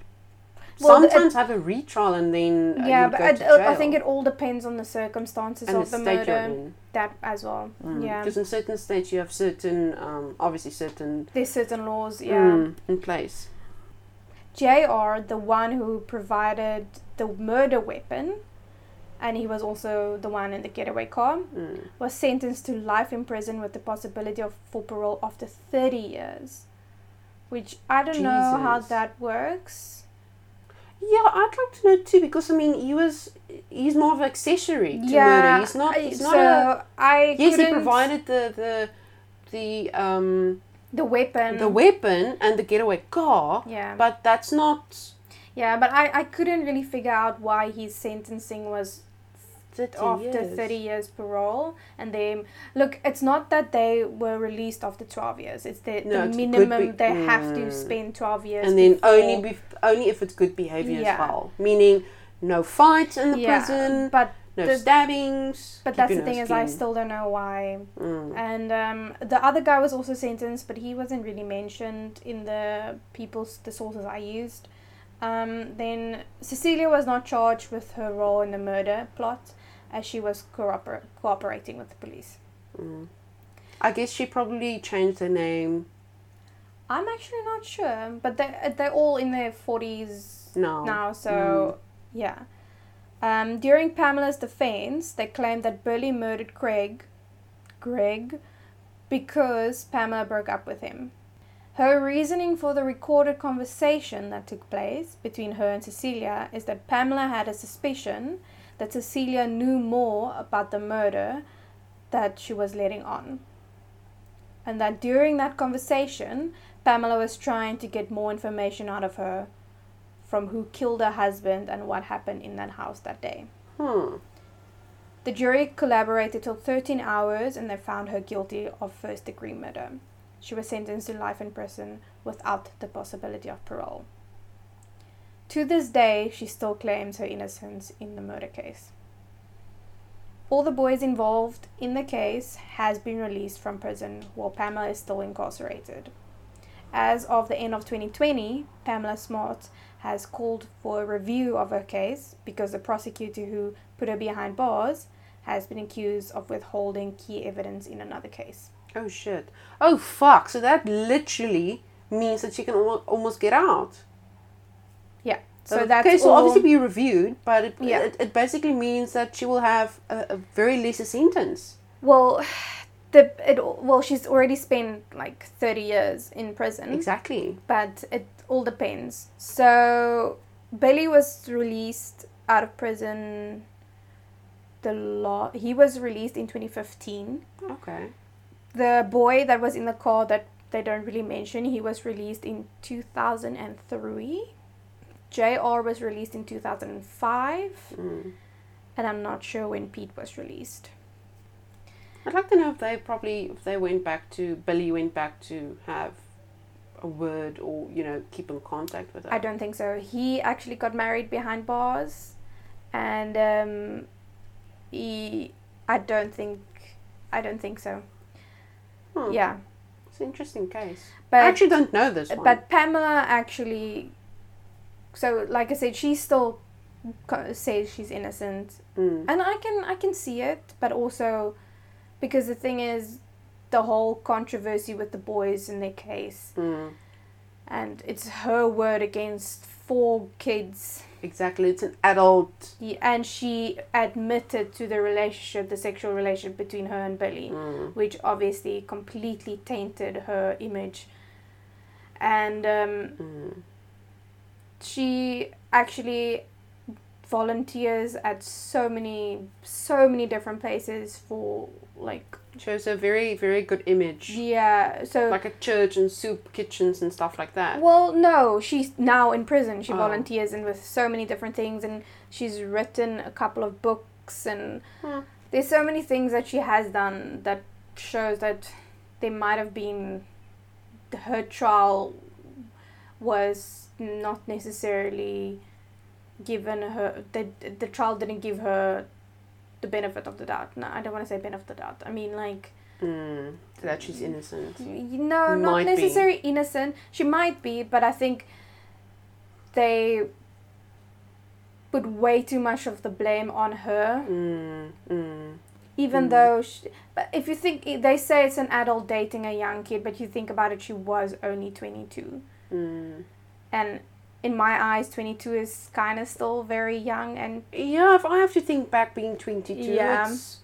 Well, sometimes have a retrial and then uh, yeah, but go I, to jail. I think it all depends on the circumstances and of the the murder. That as well. Yeah. because in certain states you have certain um, obviously certain There's certain laws, yeah. mm, in place JR, the one who provided the murder weapon, and he was also the one in the getaway car, mm. was sentenced to life in prison with the possibility of for parole after 30 years. Which I don't know how that works. Yeah, I'd like to know too because I mean he was he's more of an accessory to yeah, murder. He's not. He's so not a. I Yes, he provided the the the um the weapon. the weapon and the getaway car, yeah, but that's not yeah, but I, I couldn't really figure out why his sentencing was after years. 30 years parole and they look it's not that they were released after 12 years it's the, No, the it's minimum be- they have to Mm. spend 12 years and then before- only bef- only if it's good behavior Yeah. as well, meaning no fights in the yeah, prison, but no the- stabbings. but that's the thing is i still don't know why Mm. and um, the other guy was also sentenced but he wasn't really mentioned in the people's the sources i used um, then cecilia was not charged with her role in the murder plot as she was cooper- cooperating with the police Mm. I guess she probably changed her name i'm actually not sure but they, they're all in their 40s now. now, so yeah. Um, during Pamela's defense, they claimed that Burley murdered Craig, Greg, because Pamela broke up with him. Her reasoning for the recorded conversation that took place between her and Cecilia is that Pamela had a suspicion that Cecilia knew more about the murder that she was letting on. And that during that conversation, Pamela was trying to get more information out of her from who killed her husband and what happened in that house that day. Hmm. The jury collaborated till 13 hours and they found her guilty of first degree murder. She was sentenced to life in prison without the possibility of parole. To this day, she still claims her innocence in the murder case. All the boys involved in the case has been released from prison while Pamela is still incarcerated. As of the end of 2020, Pamela Smart has called for a review of her case because the prosecutor who put her behind bars has been accused of withholding key evidence in another case. Oh shit. Oh fuck. So that literally means that she can al- almost get out. So the that's case will all, obviously be reviewed, but it, Yeah. it, it basically means that she will have a, a very lesser sentence. well, the it well she's already spent like thirty years in prison, Exactly. but it all depends. So Billy was released out of prison. The law he was released in twenty fifteen. Okay. The boy that was in the car that they don't really mention, he was released in 2003. JR was released in 2005, Mm. and I'm not sure when Pete was released. I'd like to know if they probably if they went back to Billy went back to have a word or you know keep in contact with her. I don't think so. He actually got married behind bars, and um, he. I don't think. I don't think so. Hmm. Yeah, It's an interesting case. but I actually don't know this one. but Pamela actually. So, like I said, she still says she's innocent, Mm. and I can I can see it, but also because the thing is, the whole controversy with the boys in their case, Mm. and it's her word against four kids. Exactly. It's an adult. He, and she admitted to the relationship, the sexual relationship between her and Billy, Mm. which obviously completely tainted her image. And um, Mm. She actually volunteers at so many so many different places for like Shows a very, very good image. yeah so Like a church and soup kitchens and stuff like that. well no she's now in prison she Oh. volunteers and with so many different things and she's written a couple of books and Hmm. there's so many things that she has done that shows that there might have been her trial was not necessarily given her the the trial didn't give her the benefit of the doubt. No, I don't want to say benefit of the doubt. I mean like Mm, that she's innocent. no, not Might be. necessarily innocent. She might be, but I think they put way too much of the blame on her Mm, mm. even Mm. though she, but if you think they say it's an adult dating a young kid but you think about it she was only 22 Mm. And in my eyes 22 is kind of still very young and Yeah, if I have to think back being 22, Yeah. it's...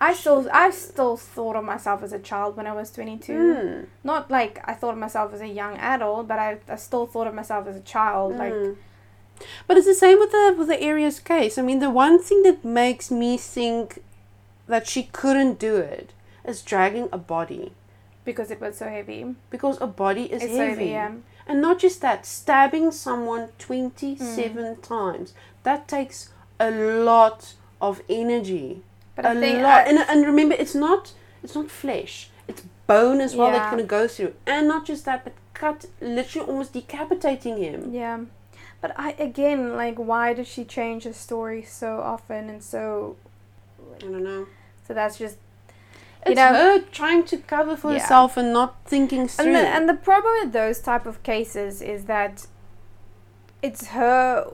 i still i still thought of myself as a child when i was 22 Mm, not like i thought of myself as a young adult but i, I still thought of myself as a child like mm. But it's the same with the with the Arias case. I mean, the one thing that makes me think that she couldn't do it is dragging a body because it was so heavy because a body is it's so heavy. heavy yeah And not just that, stabbing someone 27 mm. times. That takes a lot of energy. but a lot. I- and, and remember, it's not it's not flesh. It's bone as well Yeah. that's going to go through. And not just that, but cut, literally almost decapitating him. Yeah. But I again like why does she change her story so often and so I don't know. so that's just It's You know- her trying to cover for Yeah. herself and not thinking through. and the, and the problem with those type of cases is that it's her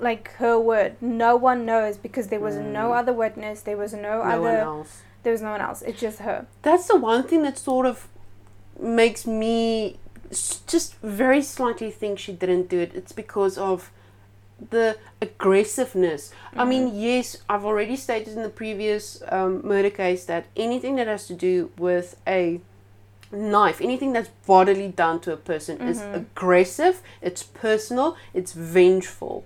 like her word no one knows because there was no Mm. other witness there was no, no one other else. there was no one else it's just her That's the one thing that sort of makes me just very slightly think she didn't do it. It's because of the aggressiveness. I mean, yes, I've already stated in the previous um, murder case that anything that has to do with a knife, anything that's bodily done to a person, is Mhm. aggressive, it's personal, it's vengeful.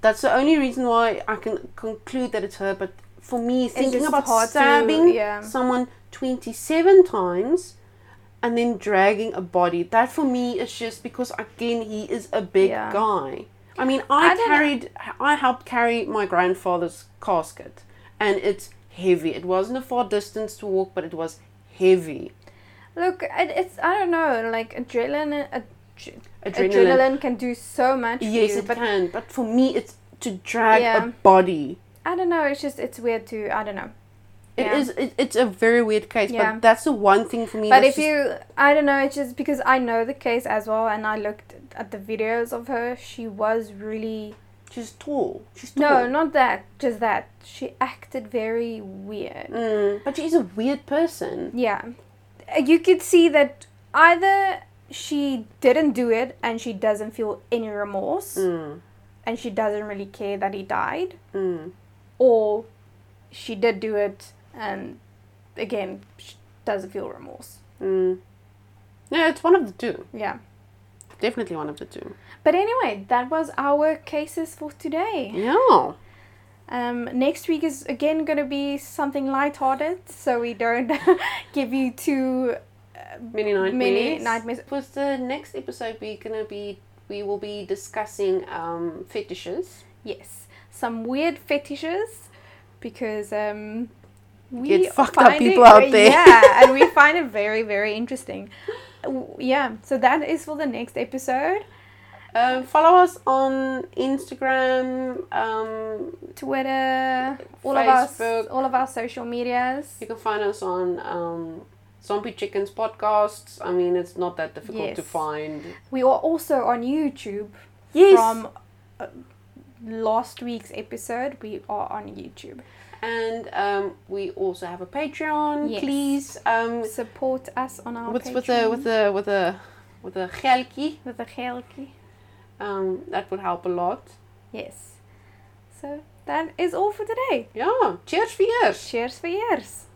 That's the only reason why I can conclude that it's her. But for me, thinking about hard to- stabbing yeah. someone 27 times and then dragging a body, that for me is just because, again, he is a big Yeah. guy. I mean, I, I carried, I helped carry my grandfather's casket, and it's heavy. It wasn't a far distance to walk, but it was heavy. look it, it's i don't know like adrenaline ad, Adrenaline. adrenaline. can do so much for Yes, you, it but can, but for me, it's to drag Yeah. a body. i don't know it's just it's weird to i don't know It Yeah. is. It, it's a very weird case, Yeah. but that's the one thing for me. But if you, I don't know, it's just because I know the case as well, and I looked at the videos of her. She was really she's tall, she's tall. no, not that, just that. She acted very weird. Mm, but she's a weird person. Yeah, you could see that either she didn't do it and she doesn't feel any remorse, Mm, and she doesn't really care that he died, mm. or she did do it and again she doesn't feel remorse. Mm. Yeah, it's one of the two. Yeah. Definitely one of the two. But anyway, that was our cases for today. Yeah. Um, next week is again going to be something light-hearted, so we don't give you too Many nightmares. many nightmares. For the next episode, we're gonna be we will be discussing um, fetishes. Yes, some weird fetishes because um, we Get fucked up people it- out there. Yeah, and we find it very very interesting. Yeah, so that is for the next episode. Um, follow us on Instagram. Um, Twitter, all of us, Facebook. all of our social medias. you can find us on um, Zombie Chickens podcasts. I mean, it's not that difficult to find. We are also on YouTube. Yes. From uh, last week's episode, we are on YouTube. And um, we also have a Patreon. Yes. Please um, Support us on our with Patreon. with a with a with a with a gelkie. with a geldje. Um, that would help a lot. Yes. So that is all for today. Ja, cheers vir eers. Cheers for years.